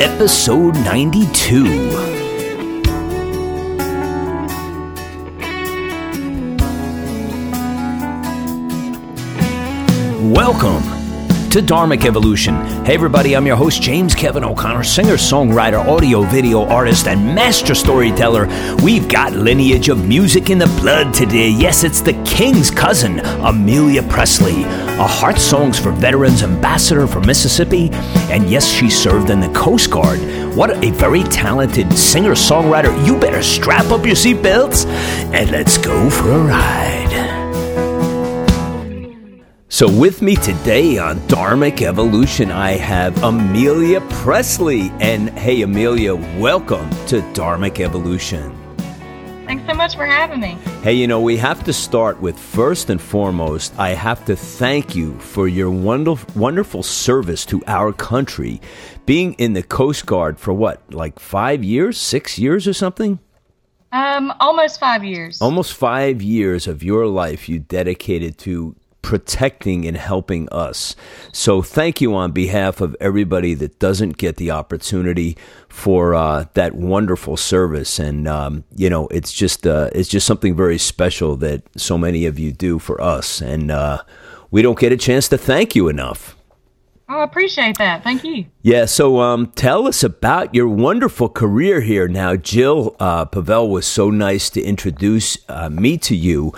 episode 92. Welcome to Dharmic Evolution. Hey, everybody, I'm your host, James Kevin O'Connor, singer, songwriter, audio, video artist, and master storyteller. We've got lineage of music in the blood today. Yes, it's the King's cousin, Amelia Presley, a Heart Songs for Veterans ambassador for Mississippi. And yes, she served in the Coast Guard. What a very talented singer songwriter. You better strap up your seatbelts and let's go for a ride. So, with me today on Dharmic Evolution, I have Amelia Presley. And hey, Amelia, welcome to Dharmic Evolution. Thanks so much for having me. Hey, you know, we have to start with first and foremost, I have to thank you for your wonderful, wonderful service to our country. Being in the Coast Guard for what, like five years, six years or something? Um, almost five years. Almost five years of your life you dedicated to protecting and helping us. So thank you on behalf of everybody that doesn't get the opportunity for uh, that wonderful service. And um, you know, it's just uh, it's just something very special that so many of you do for us, and uh, we don't get a chance to thank you enough. Oh, I appreciate that. Thank you. Yeah. So, um, tell us about your wonderful career here. Now, Jill uh, Pavel was so nice to introduce uh, me to you,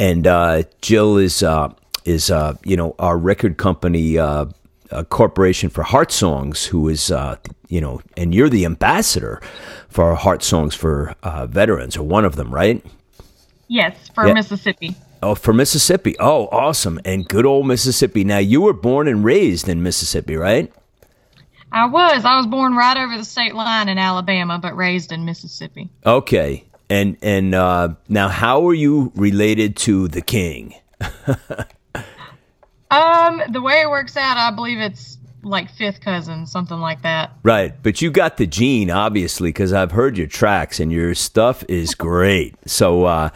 and uh, Jill is uh, is uh, you know our record company uh, corporation for Heart Songs, who is you know, and you're the ambassador for Heart Songs for veterans, or one of them, right? Yes, for yeah. Mississippi. Oh, for Mississippi. Oh, awesome. And good old Mississippi. Now, you were born and raised in Mississippi, right? I was. I was born right over the state line in Alabama, but raised in Mississippi. Okay. And and uh, now, how are you related to the king? um, the way it works out, I believe it's like fifth cousin, something like that. Right, but you got the gene, obviously, because I've heard your tracks and your stuff is great. So, uh,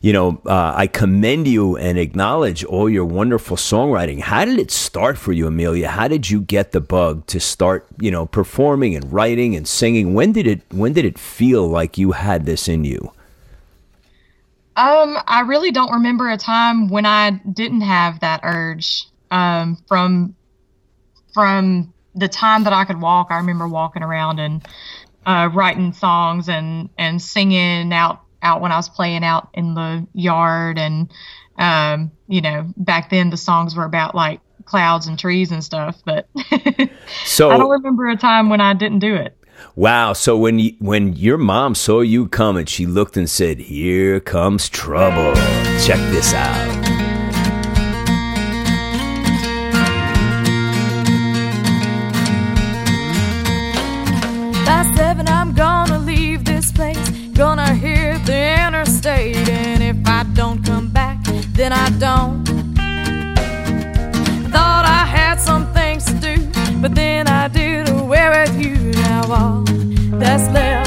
you know, uh, I commend you and acknowledge all your wonderful songwriting. How did it start for you, Amelia? How did you get the bug to start, you know, performing and writing and singing? When did it When did it feel like you had this in you? Um, I really don't remember a time when I didn't have that urge. Um, from from the time that I could walk, I remember walking around and uh, writing songs and and singing out out when I was playing out in the yard and um, you know back then the songs were about like clouds and trees and stuff but so I don't remember a time when I didn't do it. Wow. So when you, when your mom saw you coming, she looked and said, "Here comes trouble. Check this out." I said I'm gonna leave this place. gonna hit the interstate, and if I don't come back, then I don't. Thought I had some things to do, but then all that's left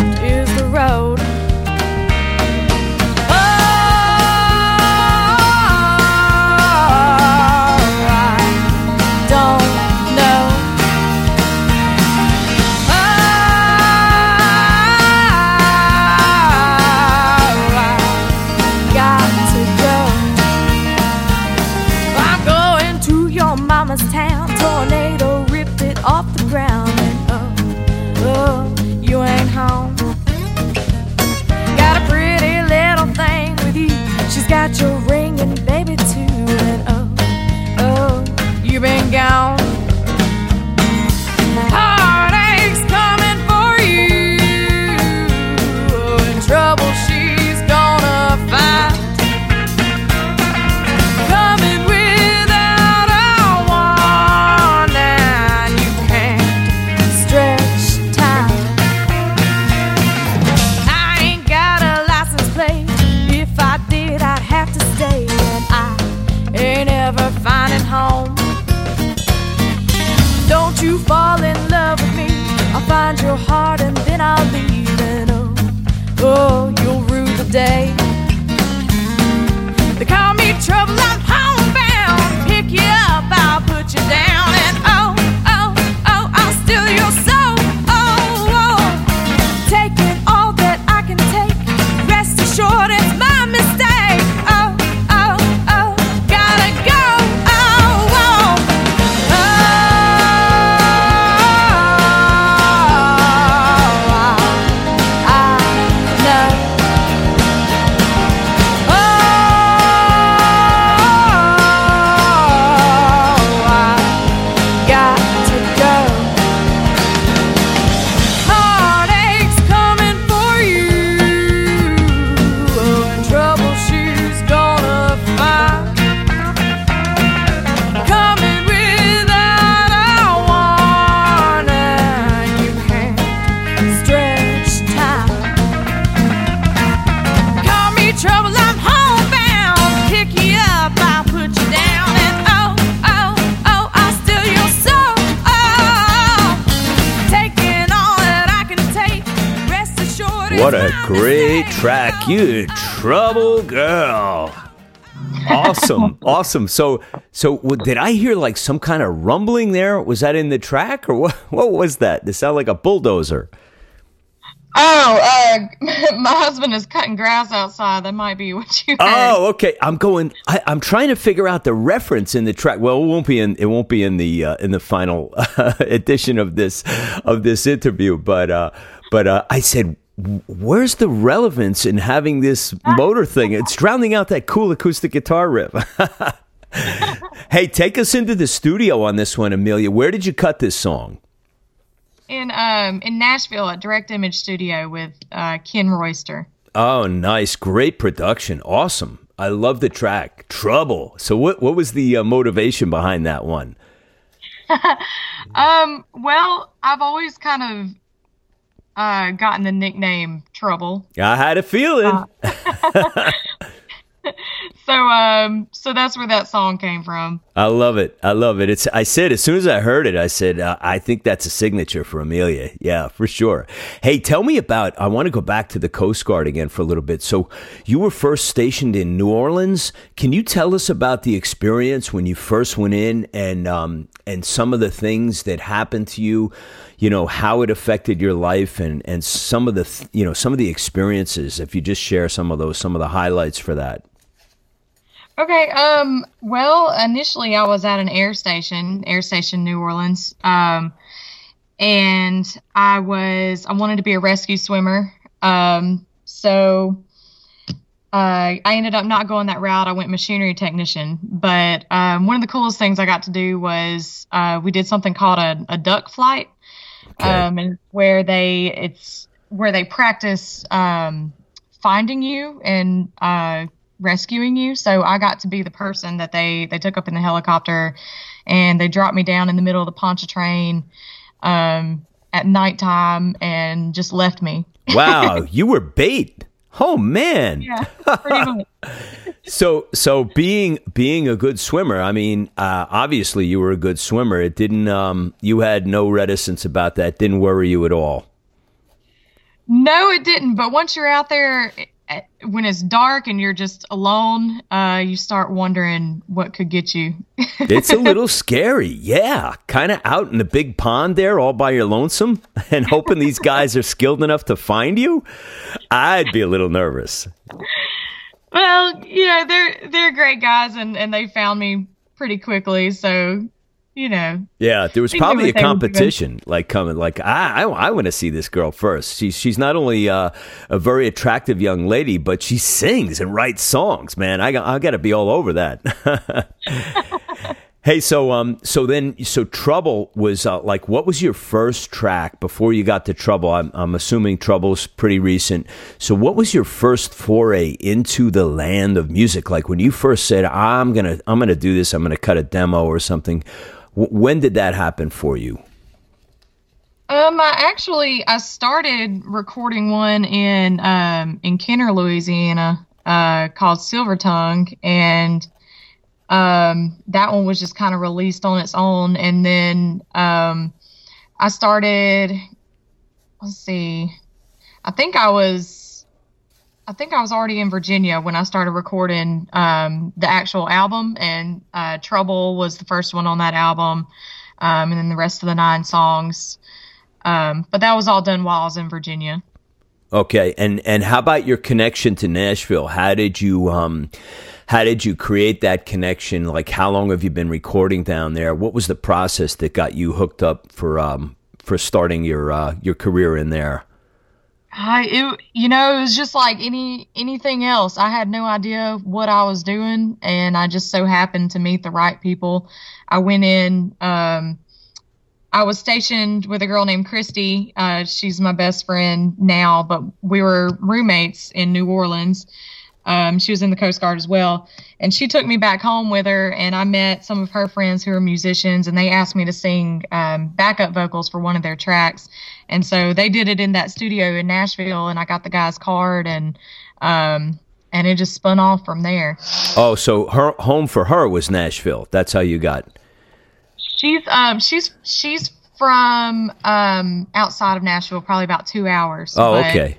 You trouble girl. Awesome. awesome. So so did I hear like some kind of rumbling there? Was that in the track or what what was that? It sounded like a bulldozer. Oh, uh, my husband is cutting grass outside. That might be what you. Heard. Oh, okay. I'm going. I, am trying to figure out the reference in the track. Well, it won't be in. It won't be in the uh, in the final uh, edition of this of this interview. But uh, but uh, I said, where's the relevance in having this motor thing? It's drowning out that cool acoustic guitar riff. hey, take us into the studio on this one, Amelia. Where did you cut this song? in um in Nashville at Direct Image Studio with uh, Ken Royster. Oh, nice, great production, awesome. I love the track Trouble. So, what what was the uh, motivation behind that one? um, well, I've always kind of uh, gotten the nickname Trouble. I had a feeling. Uh, so um so that's where that song came from. I love it. I love it. It's i said as soon as i heard it i said uh, i think that's a signature for amelia. Yeah for sure. Hey tell me about i want to go back to the coast guard again for a little bit. So you were first stationed in new orleans. Can you tell us about the experience when you first went in and um and some of the things that happened to you? You know how it affected your life and and some of the you know some of the experiences if you just share some of those some of the highlights for that Okay. Um. Well, initially I was at an air station, Air Station New Orleans. Um, and I was I wanted to be a rescue swimmer. Um. So. Uh, I ended up not going that route. I went machinery technician. But um, one of the coolest things I got to do was uh, we did something called a, a duck flight, okay. um, and where they it's where they practice um, finding you and uh, rescuing you. So I got to be the person that they they took up in the helicopter, and they dropped me down in the middle of the Pontchartrain um, at nighttime and just left me. wow, you were bait. Oh man. Yeah, so so being being a good swimmer, I mean, uh, obviously you were a good swimmer. It didn't um, you had no reticence about that. Didn't worry you at all. No, it didn't. But once you're out there, when it's dark and you're just alone, uh, you start wondering what could get you. it's a little scary, yeah. Kind of out in the big pond there, all by your lonesome, and hoping these guys are skilled enough to find you. I'd be a little nervous. Well, you know they're they're great guys, and and they found me pretty quickly. So you know. Yeah, there was probably a competition like coming. Like I, I, I want to see this girl first. She's she's not only uh, a very attractive young lady, but she sings and writes songs. Man, I I got to be all over that. hey, so um, so then so Trouble was uh, like, what was your first track before you got to Trouble? I'm I'm assuming Trouble's pretty recent. So what was your first foray into the land of music? Like when you first said, I'm gonna I'm gonna do this. I'm gonna cut a demo or something when did that happen for you? Um, I actually I started recording one in um in Kenner, Louisiana, uh, called Silver Tongue, and um that one was just kind of released on its own, and then um I started. Let's see, I think I was I think I was already in Virginia when I started recording um, the actual album, and uh, Trouble was the first one on that album, um, and then the rest of the nine songs. Um, but that was all done while I was in Virginia. Okay, and and how about your connection to Nashville? How did you um, how did you create that connection? Like, how long have you been recording down there? What was the process that got you hooked up for um, for starting your uh, your career in there? I it you know it was just like any anything else. I had no idea what I was doing, and I just so happened to meet the right people. I went in. Um, I was stationed with a girl named Christy. Uh, she's my best friend now, but we were roommates in New Orleans. Um, she was in the Coast Guard as well. And she took me back home with her, and I met some of her friends who are musicians, and they asked me to sing um, backup vocals for one of their tracks. And so they did it in that studio in Nashville, and I got the guy's card, and um, and it just spun off from there. Oh, so her home for her was Nashville. That's how you got. She's um she's she's from um outside of Nashville, probably about two hours. Oh, okay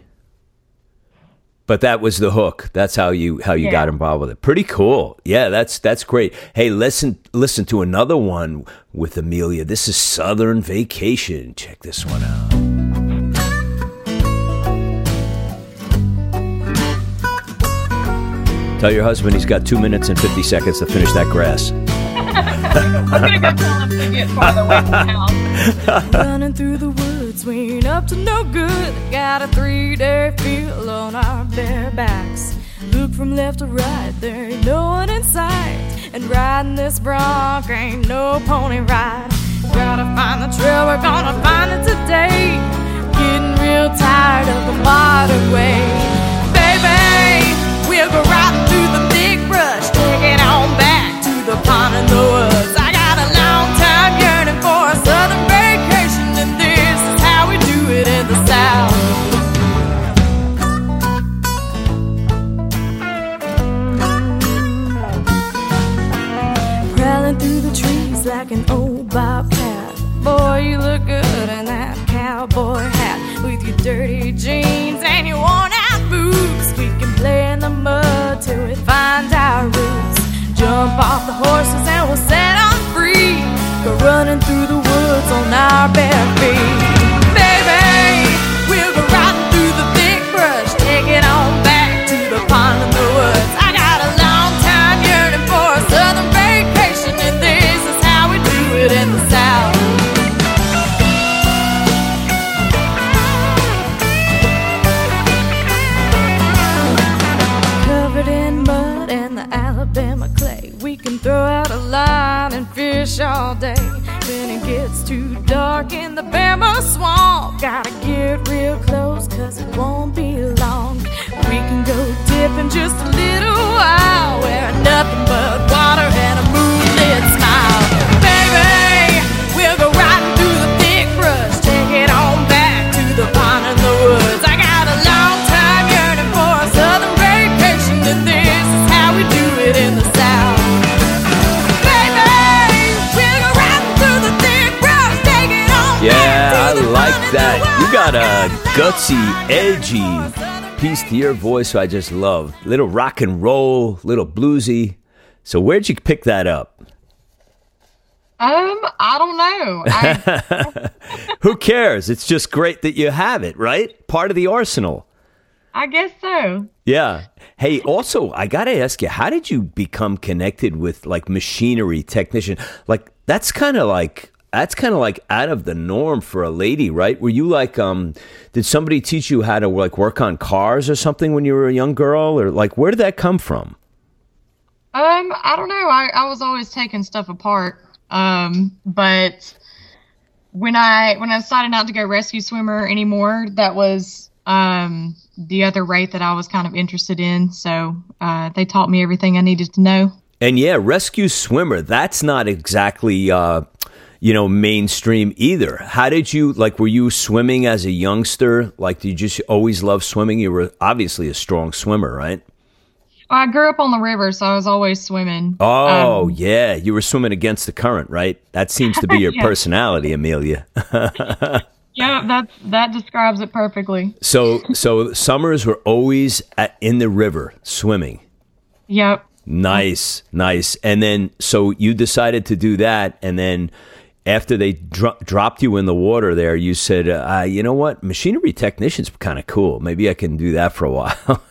But that was the hook. That's how you how you Yeah. got involved with it. Pretty cool. Yeah, that's that's great. Hey, listen listen to another one with Amelia. This is Southern Vacation. Check this one out. Tell your husband he's got two minutes and fifty seconds to finish that grass. I'm gonna go tell him to get farther away from the house. Running through the ain't up to no good. Got a three day feel on our bare backs. Look from left to right, there ain't no one in sight. And riding this bronc ain't no pony ride. Gotta find the trail, we're gonna find it today. Getting real tired of the modern way. Baby, we'll go riding through the thick brush, take it on back to the pond in the woods. I got a long time yearning like an old bobcat. Boy, you look good in that cowboy hat with your dirty jeans and your worn out boots. We can play in the mud till we find our roots. Jump off the horses and we'll set on free. Go running through the woods on our bare feet. Baby, gutsy, edgy piece to your voice I just love. Little rock and roll, little bluesy. So where'd you pick that up? Um, I don't know. I, Who cares? It's just great that you have it, right? Part of the arsenal. I guess so. Yeah. Hey, also, I got to ask you, how did you become connected with like machinery technician? Like that's kind of like that's kind of like out of the norm for a lady, right? Were you like um did somebody teach you how to like work on cars or something when you were a young girl or like where did that come from? Um, I don't know. I, I was always taking stuff apart. Um, but when I when I decided not to go rescue swimmer anymore, that was um the other rate that I was kind of interested in. So uh, they taught me everything I needed to know. And yeah, rescue swimmer, that's not exactly uh you know mainstream either. How did you like were you swimming as a youngster? Like did you just always love swimming? You were obviously a strong swimmer, right? I grew up on the river, so I was always swimming. Oh, Um, yeah, you were swimming against the current, right? That seems to be your Yeah. personality, Amelia. yeah, that that describes it perfectly. so so summers were always at, in the river swimming. Yep. Nice, nice. And then, so you decided to do that, and then after they dro- dropped you in the water there, you said, uh, "You know what? Machinery technician's kind of cool. Maybe I can do that for a while."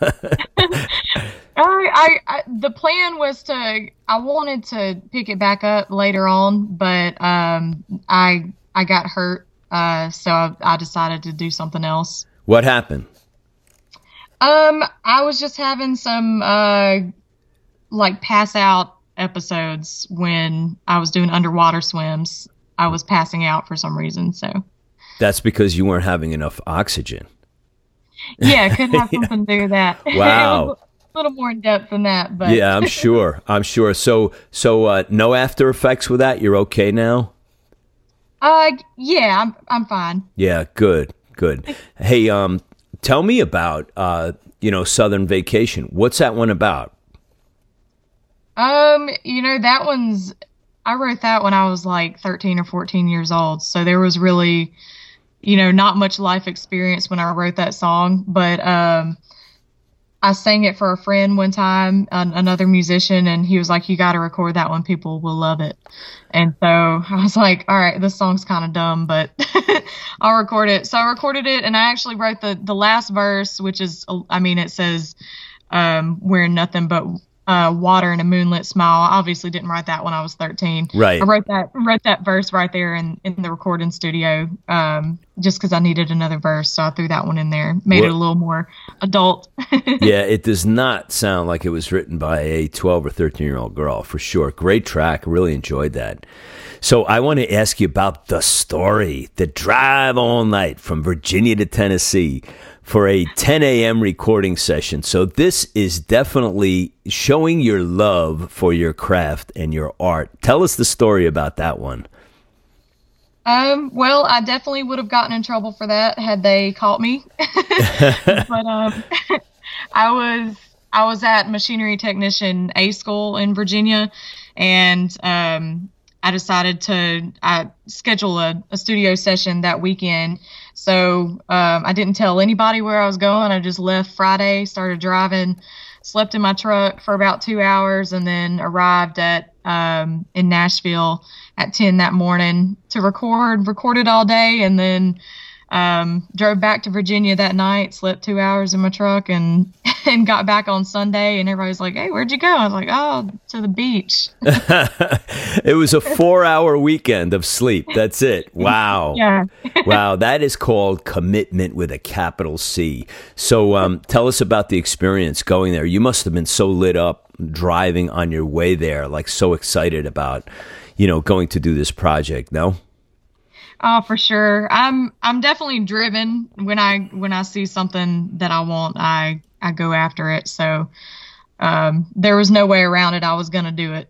I, I, I the plan was to I wanted to pick it back up later on, but um I I got hurt, uh so I, I decided to do something else. what happened? Um I was just having some uh like pass out episodes when I was doing underwater swims. I was passing out for some reason, so That's because you weren't having enough oxygen. yeah, could have something to do with that. Wow. a little more in depth than that, but Yeah, I'm sure. I'm sure. So, so uh, no after effects with that. You're okay now. uh yeah, I'm I'm fine. Yeah, good, good. Hey, um, tell me about uh, you know, Southern Vacation. What's that one about? Um, you know, that one's I wrote that when I was like 13 or 14 years old. So there was really, you know, not much life experience when I wrote that song, but um I sang it for a friend one time, an, another musician, and he was like, "You got to record that one. People will love it." And so I was like, "All right, this song's kind of dumb, but I'll record it." So I recorded it, and I actually wrote the the last verse, which is, I mean, it says, um, "Wearing nothing but uh, water and a moonlit smile. I obviously didn't write that when I was 13. Right. I wrote that wrote that verse right there in, in the recording studio um, just because I needed another verse. So I threw that one in there, made it a little more adult. yeah, it does not sound like it was written by a 12 or 13 year old girl for sure. Great track. Really enjoyed that. So I want to ask you about the story, the drive all night from Virginia to Tennessee for a 10 a.m. recording session. So this is definitely showing your love for your craft and your art. Tell us the story about that one. Um, well, I definitely would have gotten in trouble for that had they caught me. but um, I was I was at machinery technician A school in Virginia, and um, I decided to I schedule a, a studio session that weekend so um, I didn't tell anybody where I was going. I just left Friday, started driving, slept in my truck for about two hours, and then arrived at um, in Nashville at 10 that morning to record. Recorded all day, and then um, drove back to Virginia that night, slept two hours in my truck, and and got back on Sunday. And everybody's like, "Hey, where'd you go?" I was like, "Oh, to the beach." it was a four-hour weekend of sleep. That's it. Wow. yeah. wow, that is called commitment with a capital C. So, um, tell us about the experience going there. You must have been so lit up driving on your way there, like so excited about, you know, going to do this project. No. Oh, for sure. I'm I'm definitely driven when I when I see something that I want, I I go after it. So um, there was no way around it. I was gonna do it.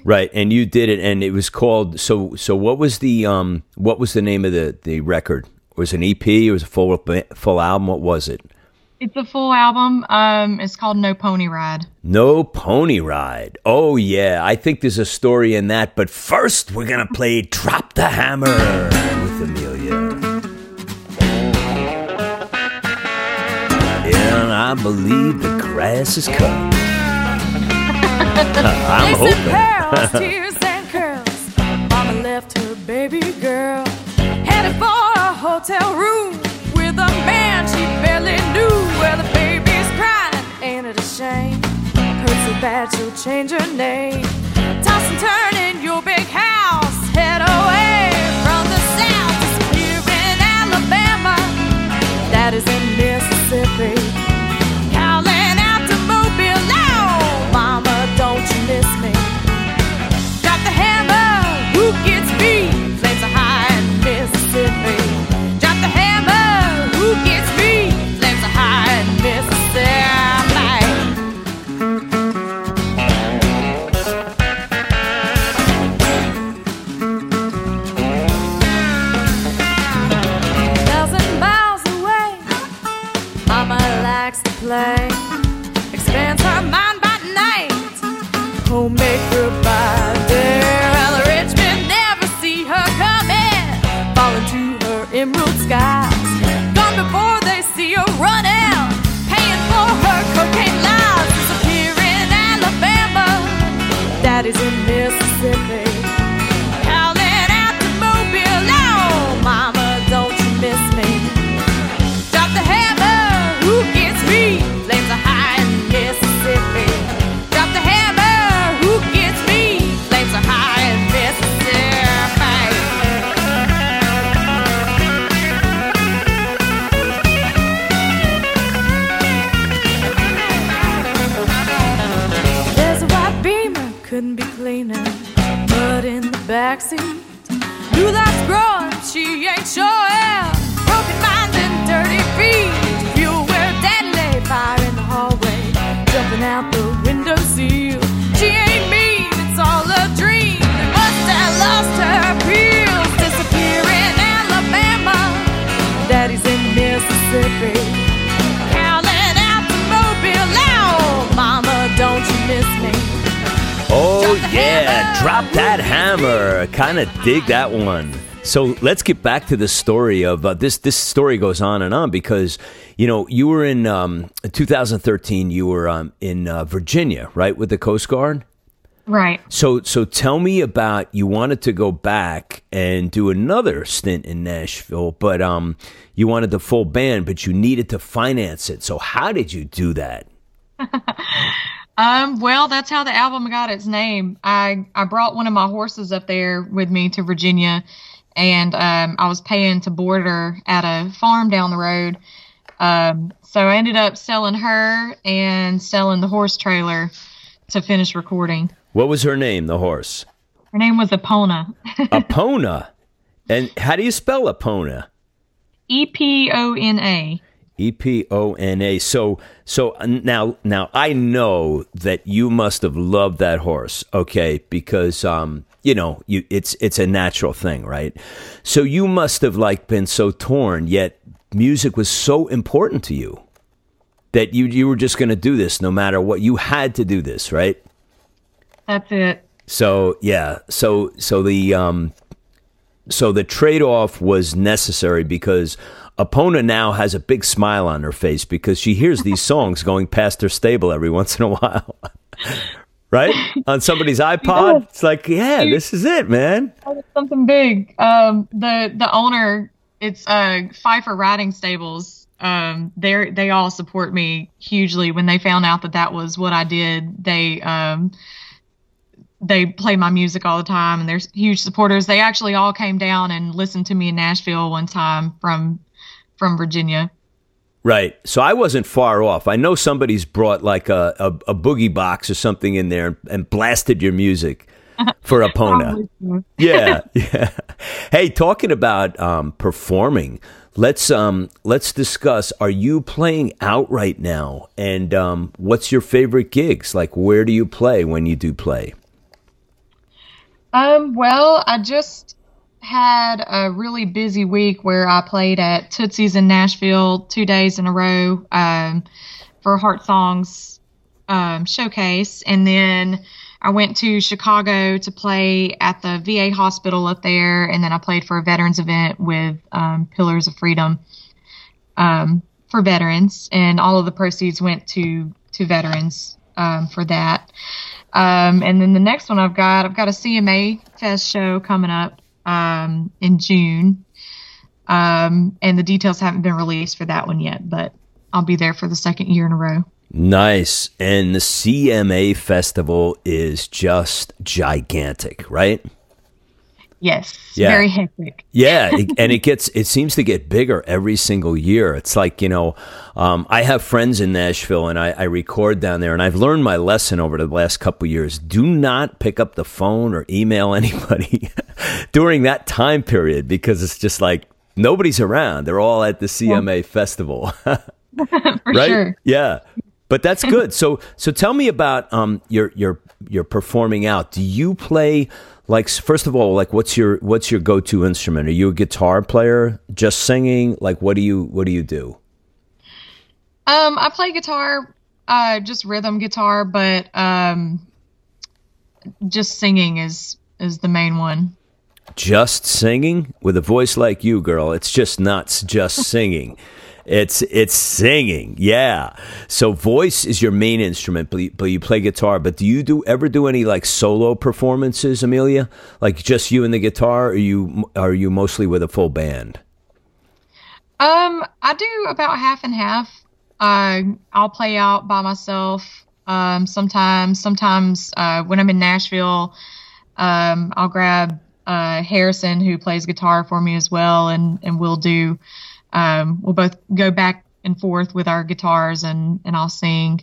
right, and you did it, and it was called. So so what was the um what was the name of the the record? Was it an EP? It was a full full album. What was it? It's a full album. Um, it's called No Pony Ride. No Pony Ride. Oh yeah, I think there's a story in that. But first, we're gonna play Drop the Hammer with Amelia. And I believe the grass is cut. I'm hoping. pearls, tears and curls. Mama left her baby girl, headed for a hotel room So bad she'll change her name. Toss and turn in your Yeah, drop that hammer. Kind of dig that one. So let's get back to the story of uh, this. This story goes on and on because you know you were in um, 2013. You were um, in uh, Virginia, right, with the Coast Guard. Right. So so tell me about you wanted to go back and do another stint in Nashville, but um you wanted the full band, but you needed to finance it. So how did you do that? um, well, that's how the album got its name. I I brought one of my horses up there with me to Virginia, and um, I was paying to board her at a farm down the road. Um, so I ended up selling her and selling the horse trailer to finish recording. What was her name, the horse? Her name was Epona. Epona. And how do you spell Epona? E P O N A. E P O N A. So so uh, now now I know that you must have loved that horse, okay? Because um you know, you it's it's a natural thing, right? So you must have like been so torn, yet music was so important to you that you you were just going to do this no matter what. You had to do this, right? That's it. So yeah, so so the um so the trade off was necessary because Epona now has a big smile on her face because she hears these songs going past her stable every once in a while. right? On somebody's iPod. It's like, yeah, this is it, man. Something big. Um the the owner, it's uh Pfeiffer Riding Stables. Um they they all support me hugely when they found out that that was what I did. They um they play my music all the time and they're huge supporters. They actually all came down and listened to me in Nashville one time from from Virginia. Right. So I wasn't far off. I know somebody's brought like a, a, a boogie box or something in there and, and blasted your music for Epona. yeah. Yeah. Hey, talking about um, performing, let's um, let's discuss. Are you playing out right now? And um, what's your favorite gigs? Like, where do you play when you do play? Um, well, I just had a really busy week where I played at Tootsie's in Nashville two days in a row um, for Heart Songs um, showcase, and then I went to Chicago to play at the VA hospital up there, and then I played for a veterans event with um, Pillars of Freedom um, for veterans, and all of the proceeds went to to veterans um, for that. Um, and then the next one I've got, I've got a CMA Fest show coming up um, in June. Um, and the details haven't been released for that one yet, but I'll be there for the second year in a row. Nice. And the CMA festival is just gigantic, right? Yes. Yeah. Very hectic. yeah, and it gets it seems to get bigger every single year. It's like you know, um, I have friends in Nashville, and I, I, record down there, and I've learned my lesson over the last couple years. Do not pick up the phone or email anybody during that time period because it's just like nobody's around. They're all at the CMA yeah. festival, right? Sure. Yeah. But that's good. So, so tell me about um, your your your performing out. Do you play like first of all like what's your what's your go-to instrument? Are you a guitar player? Just singing? Like what do you what do you do? Um i play guitar uh just rhythm guitar but um just singing is is the main one. Just singing? With a voice like you girl it's just not just singing it's it's singing, yeah. So voice is your main instrument, but you, but you play guitar. But do you do ever do any like solo performances, Amelia? Like just you and the guitar, or you are you mostly with a full band? Um, I do about half and half. Uh, I'll play out by myself. Um, sometimes, sometimes uh, when I'm in Nashville, um, I'll grab uh, Harrison who plays guitar for me as well, and and we'll do um, we'll both go back and forth with our guitars and and I'll sing.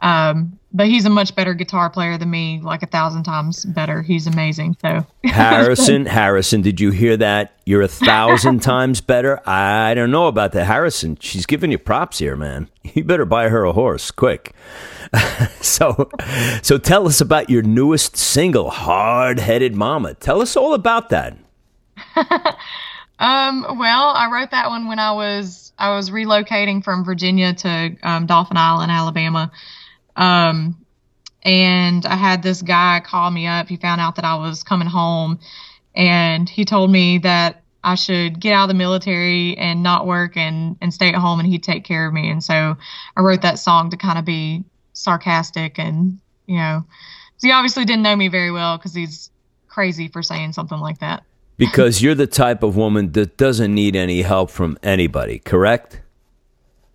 Um, but he's a much better guitar player than me, like a thousand times better. He's amazing. So Harrison, Harrison, did you hear that? You're a thousand times better. I don't know about that, Harrison. She's giving you props here, man. You better buy her a horse quick. so, so tell us about your newest single, "Hard Headed Mama." Tell us all about that. Um, well, I wrote that one when I was I was relocating from Virginia to um, Dauphin Island, Alabama. Um, and I had this guy call me up. He found out that I was coming home, and he told me that I should get out of the military and not work and and stay at home, and he'd take care of me. And so I wrote that song to kind of be sarcastic and you know, he obviously didn't know me very well because he's crazy for saying something like that. Because you're the type of woman that doesn't need any help from anybody, correct?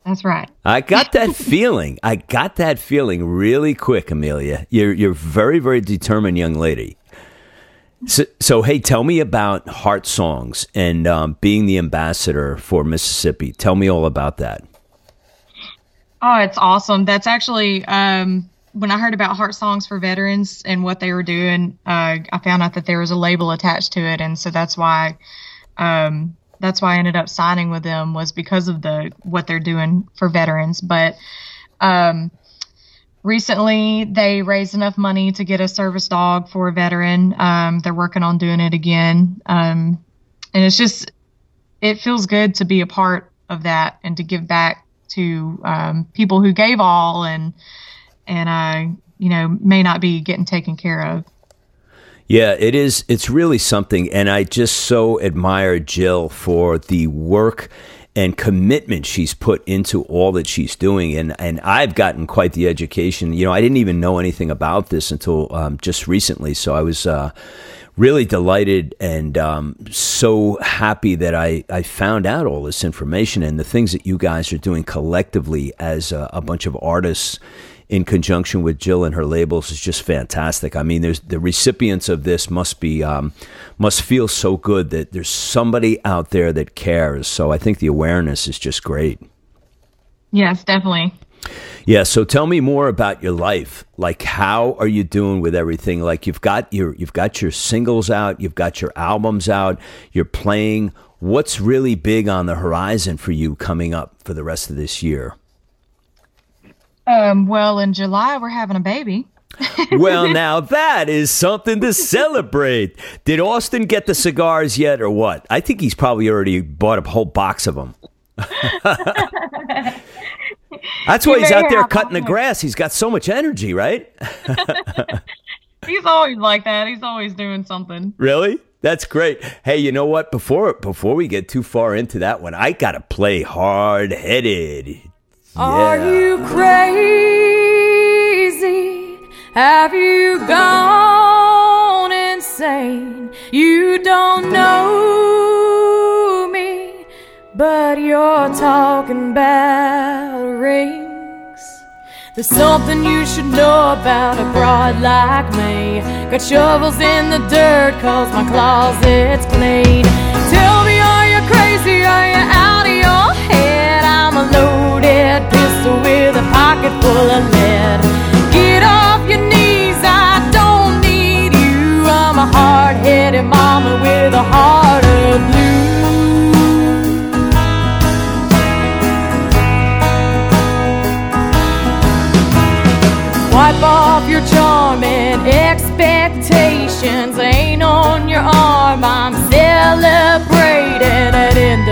That's right. I got that feeling. I got that feeling really quick, Amelia. You're you're very very determined young lady. So, so hey, tell me about Heart Songs and um, being the ambassador for Mississippi. Tell me all about that. Oh, it's awesome. That's actually um, when I heard about Heart Songs for Veterans and what they were doing. Uh, I found out that there was a label attached to it, and so that's why um, that's why I ended up signing with them was because of the what they're doing for veterans. But um, recently, they raised enough money to get a service dog for a veteran. Um, they're working on doing it again, um, and it's just it feels good to be a part of that and to give back to um, people who gave all and and I, you know may not be getting taken care of. Yeah, it is. It's really something. And I just so admire Jill for the work and commitment she's put into all that she's doing. And, and I've gotten quite the education. You know, I didn't even know anything about this until um, just recently. So I was uh, really delighted and um, so happy that I, I found out all this information and the things that you guys are doing collectively as a, a bunch of artists in conjunction with Jill and her labels is just fantastic. I mean, there's the recipients of this must be um, must feel so good that there's somebody out there that cares. So I think the awareness is just great. Yes, definitely. Yeah, so tell me more about your life. Like how are you doing with everything? Like you've got your you've got your singles out, you've got your albums out, you're playing. What's really big on the horizon for you coming up for the rest of this year? Um, well, in July we're having a baby. well, now that is something to celebrate. Did Austin get the cigars yet, or what? I think he's probably already bought a whole box of them. That's why he's out there cutting the grass. He's got so much energy, right? he's always like that. He's always doing something. Really? That's great. Hey, you know what? Before before we get too far into that one, I gotta play hard headed. Are you crazy? Have you gone insane? You don't know me, but you're talking about rings. There's something you should know about a broad like me. Got shovels in the dirt, cause my closet's clean. Tell me, are you crazy? Are you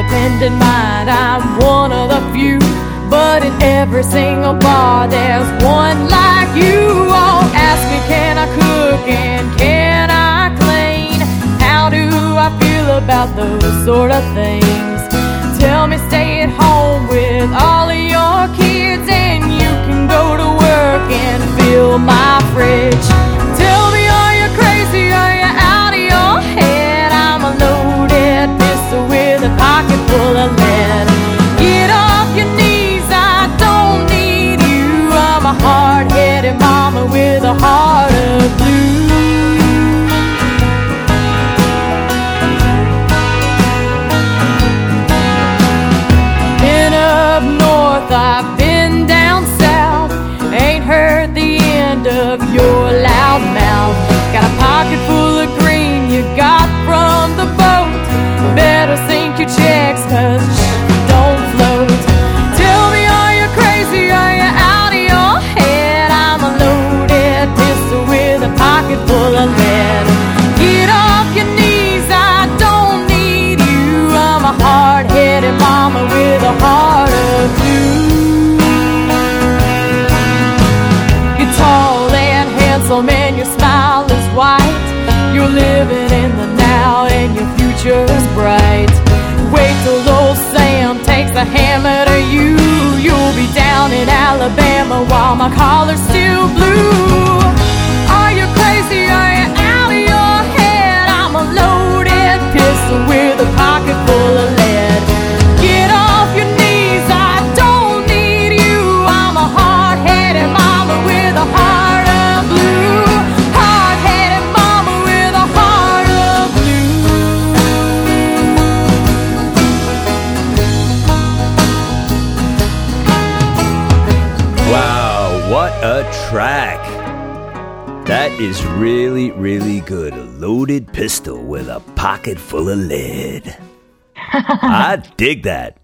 independent mind. I'm one of the few, but in every single bar there's one like you. Oh, ask me, can I cook and can I clean? How do I feel about those sort of things? Tell me, stay at home with all of your kids and you can go to work and fill my fridge. I've been down south, ain't heard the end of your loud mouth. Got a pocket full of green you got from the boat. Better sink your checks, cause don't float. Tell me, are you crazy? You out of your head? I'm a loaded pistol with a pocket full of lead. Get off your knees, I don't need you. I'm a hard headed mama with a heart. White. You're living in the now and your future's bright. Wait till old Sam takes a hammer to you. You'll be down in Alabama while my collar's still blue. Are you crazy? Are you out of your head? I'm a loaded pistol with a pocket full of what a track! That is really, really good. A loaded pistol with a pocket full of lead. I dig that.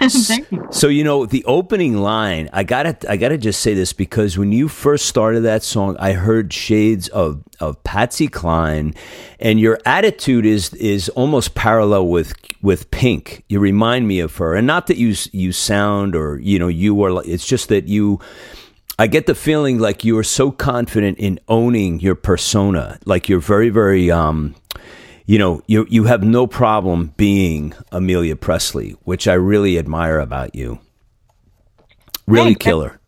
You. So you know the opening line. I gotta, I gotta just say this because when you first started that song, I heard shades of of Patsy Cline, and your attitude is is almost parallel with with Pink. You remind me of her, and not that you you sound or you know you are. like It's just that you. I get the feeling like you are so confident in owning your persona, like you're very, very um, you know, you you have no problem being Amelia Presley, which I really admire about you. Really killer.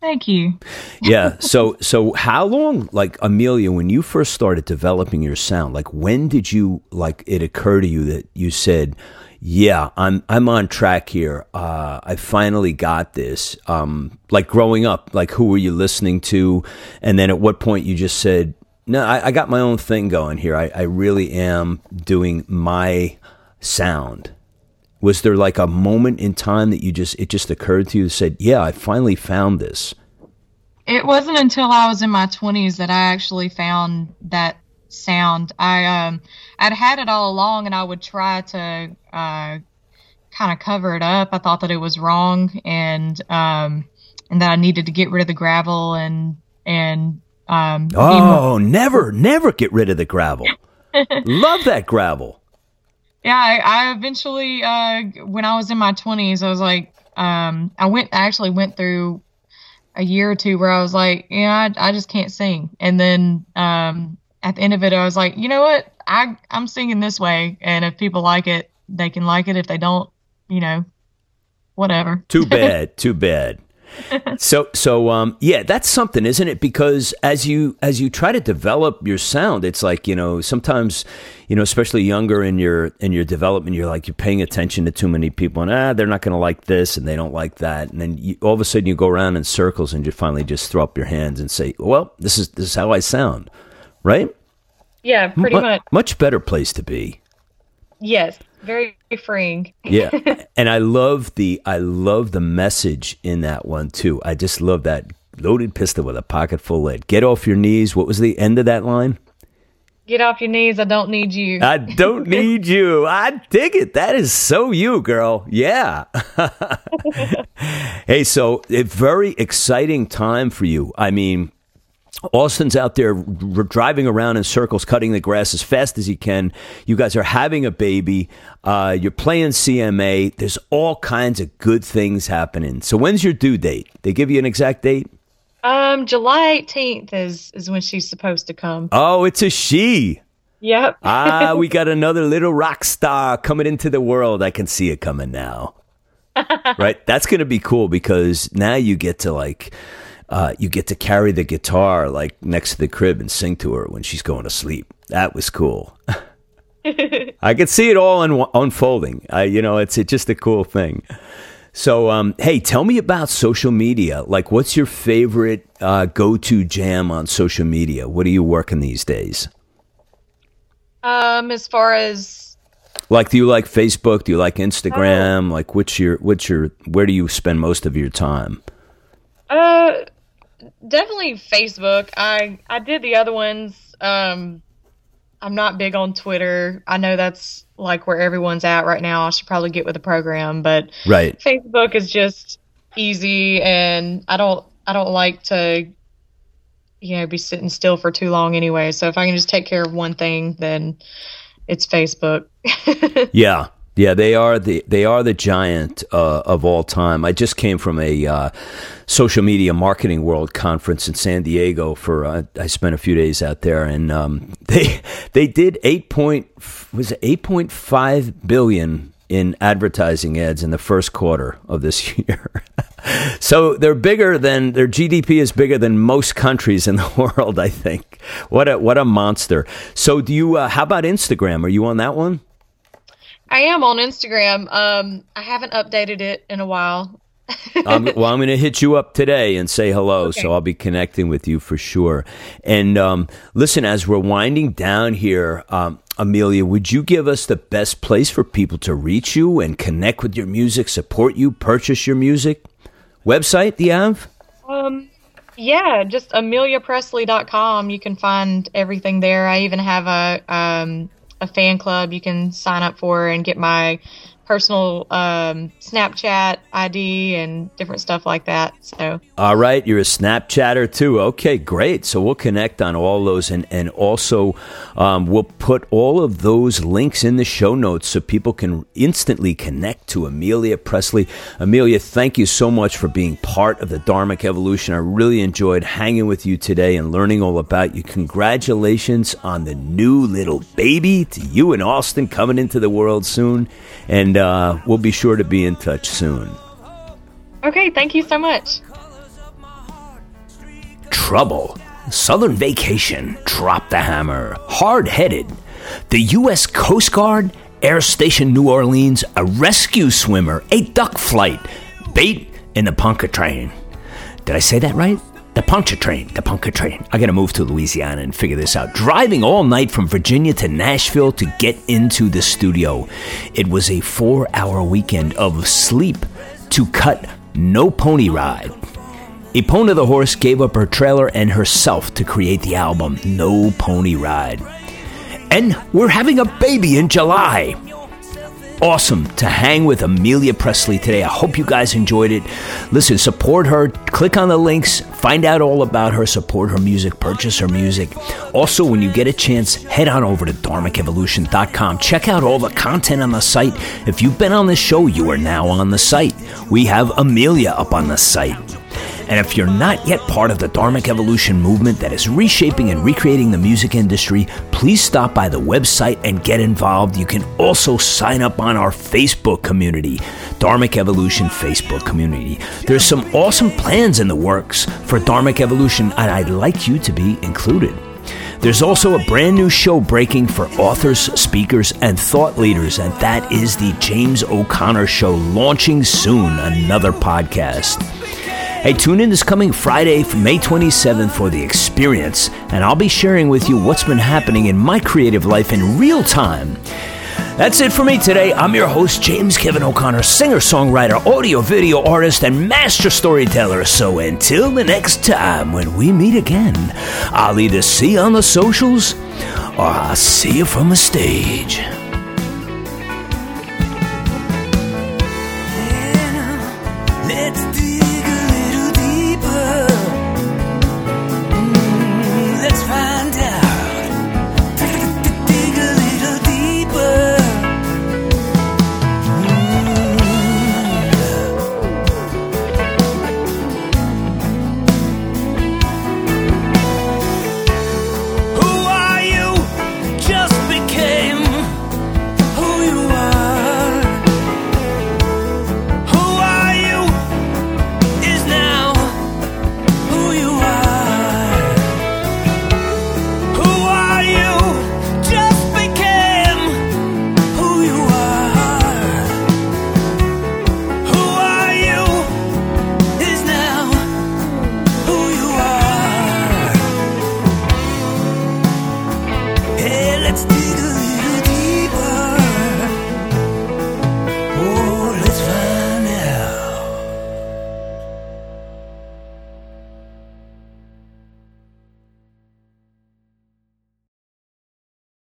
Thank you. Yeah. So so how long like Amelia when you first started developing your sound, like when did you like it occur to you that you said, "Yeah, I'm I'm on track here. Uh I finally got this." Um like growing up, like who were you listening to? And then at what point you just said, "No, I, I got my own thing going here. I, I really am doing my sound." Was there like a moment in time that you just it just occurred to you said, "Yeah, I finally found this." It wasn't until I was in my 20s that I actually found that sound. I um I'd had it all along and I would try to uh kind of cover it up. I thought that it was wrong and um and that I needed to get rid of the gravel and and um Oh, never, never get rid of the gravel. Love that gravel. yeah, I, I eventually uh when I was in my 20s, I was like um I went I actually went through a year or two where I was like, yeah, I, I just can't sing. And then um, at the end of it, I was like, you know what? I I'm singing this way, and if people like it, they can like it. If they don't, you know, whatever. Too bad. too bad. So so um yeah, that's something, isn't it? Because as you as you try to develop your sound, it's like, you know, sometimes, you know, especially younger in your in your development, you're like you're paying attention to too many people and ah, they're not going to like this and they don't like that. And then you, all of a sudden you go around in circles and you finally just throw up your hands and say, "Well, this is this is how I sound." Right? Yeah, pretty Mu- much. Much better place to be. Yes, very freeing. Yeah. and I love the I love the message in that one too. I just love that loaded pistol with a pocket full of lead. Get off your knees. What was the end of that line? Get off your knees. I don't need you. I don't need you. I dig it. That is so you, girl. Yeah. hey, so a very exciting time for you. I mean, Austin's out there r- driving around in circles, cutting the grass as fast as he can. You guys are having a baby. Uh, you're playing CMA. There's all kinds of good things happening. So when's your due date? They give you an exact date? Um, July 18th is is when she's supposed to come. Oh, it's a she. Yep. Ah, we got another little rock star coming into the world. I can see it coming now. right? That's going to be cool because now you get to like uh, you get to carry the guitar like next to the crib and sing to her when she's going to sleep. That was cool. I could see it all un- unfolding. I, you know, it's, it's just a cool thing. So, um, hey, tell me about social media. Like, what's your favorite uh, go-to jam on social media? What are you working these days? Um, as far as Like, do you like Facebook? Do you like Instagram? Like, what's your, what's your, where do you spend most of your time? Uh, definitely Facebook. I I did the other ones. Um, I'm not big on Twitter. I know that's like where everyone's at right now. I should probably get with the program, but Right. Facebook is just easy, and I don't I don't like to you know be sitting still for too long anyway. So if I can just take care of one thing, then it's Facebook. Yeah. Yeah, they are the they are the giant uh, of all time. I just came from a uh, social media marketing world conference in San Diego for uh, I spent a few days out there, and um, they they did eight point was eight point five billion in advertising ads in the first quarter of this year. so they're bigger than their GDP is bigger than most countries in the world. I think what a what a monster. So do you? Uh, how about Instagram? Are you on that one? I am on Instagram. Um, I haven't updated it in a while. um, well, I'm going to hit you up today and say hello. Okay. So I'll be connecting with you for sure. And um, listen, as we're winding down here, um, Amelia, would you give us the best place for people to reach you and connect with your music, support you, purchase your music? Website, do you have? Um, yeah, just ameliapresley.com. You can find everything there. I even have a um, a fan club you can sign up for and get my personal um, Snapchat ID and different stuff like that. So, all right, you're a Snapchatter too. Okay, great. So we'll connect on all those, and and also um, we'll put all of those links in the show notes so people can instantly connect to Amelia Presley. Amelia, thank you so much for being part of the Dharmic Evolution. I really enjoyed hanging with you today and learning all about you. Congratulations on the new little baby to you and Austin coming into the world soon, and and uh, we'll be sure to be in touch soon. Okay, thank you so much. Trouble. Southern Vacation. Drop the hammer. Hard headed. The U.S. Coast Guard. Air Station New Orleans. A rescue swimmer. A duck flight. Bait in the Ponca train. Did I say that right? The Pontchartrain, the Pontchartrain. I gotta move to Louisiana and figure this out. Driving all night from Virginia to Nashville to get into the studio. It was a four hour weekend of sleep to cut No Pony Ride. Epona the horse gave up her trailer and herself to create the album No Pony Ride. And we're having a baby in July awesome to hang with Amelia Presley today. I hope you guys enjoyed it. Listen, support her. Click on the links, find out all about her, support her music, purchase her music. Also, when you get a chance, head on over to dharmicevolution.com. Check out all the content on the site. If you've been on the show, you are now on the site. We have Amelia up on the site. And if you're not yet part of the Dharmic Evolution movement that is reshaping and recreating the music industry, please stop by the website and get involved. You can also sign up on our Facebook community, Dharmic Evolution Facebook community. There's some awesome plans in the works for Dharmic Evolution, and I'd like you to be included. There's also a brand new show breaking for authors, speakers, and thought leaders, and that is the James O'Connor Show launching soon, another podcast. Hey, tune in this coming Friday, May 27th for The Experience, and I'll be sharing with you what's been happening in my creative life in real time. That's it for me today. I'm your host, James Kevin O'Connor, singer, songwriter, audio, video artist, and master storyteller. So until the next time when we meet again, I'll either see you on the socials or I'll see you from the stage. Yeah, let's dig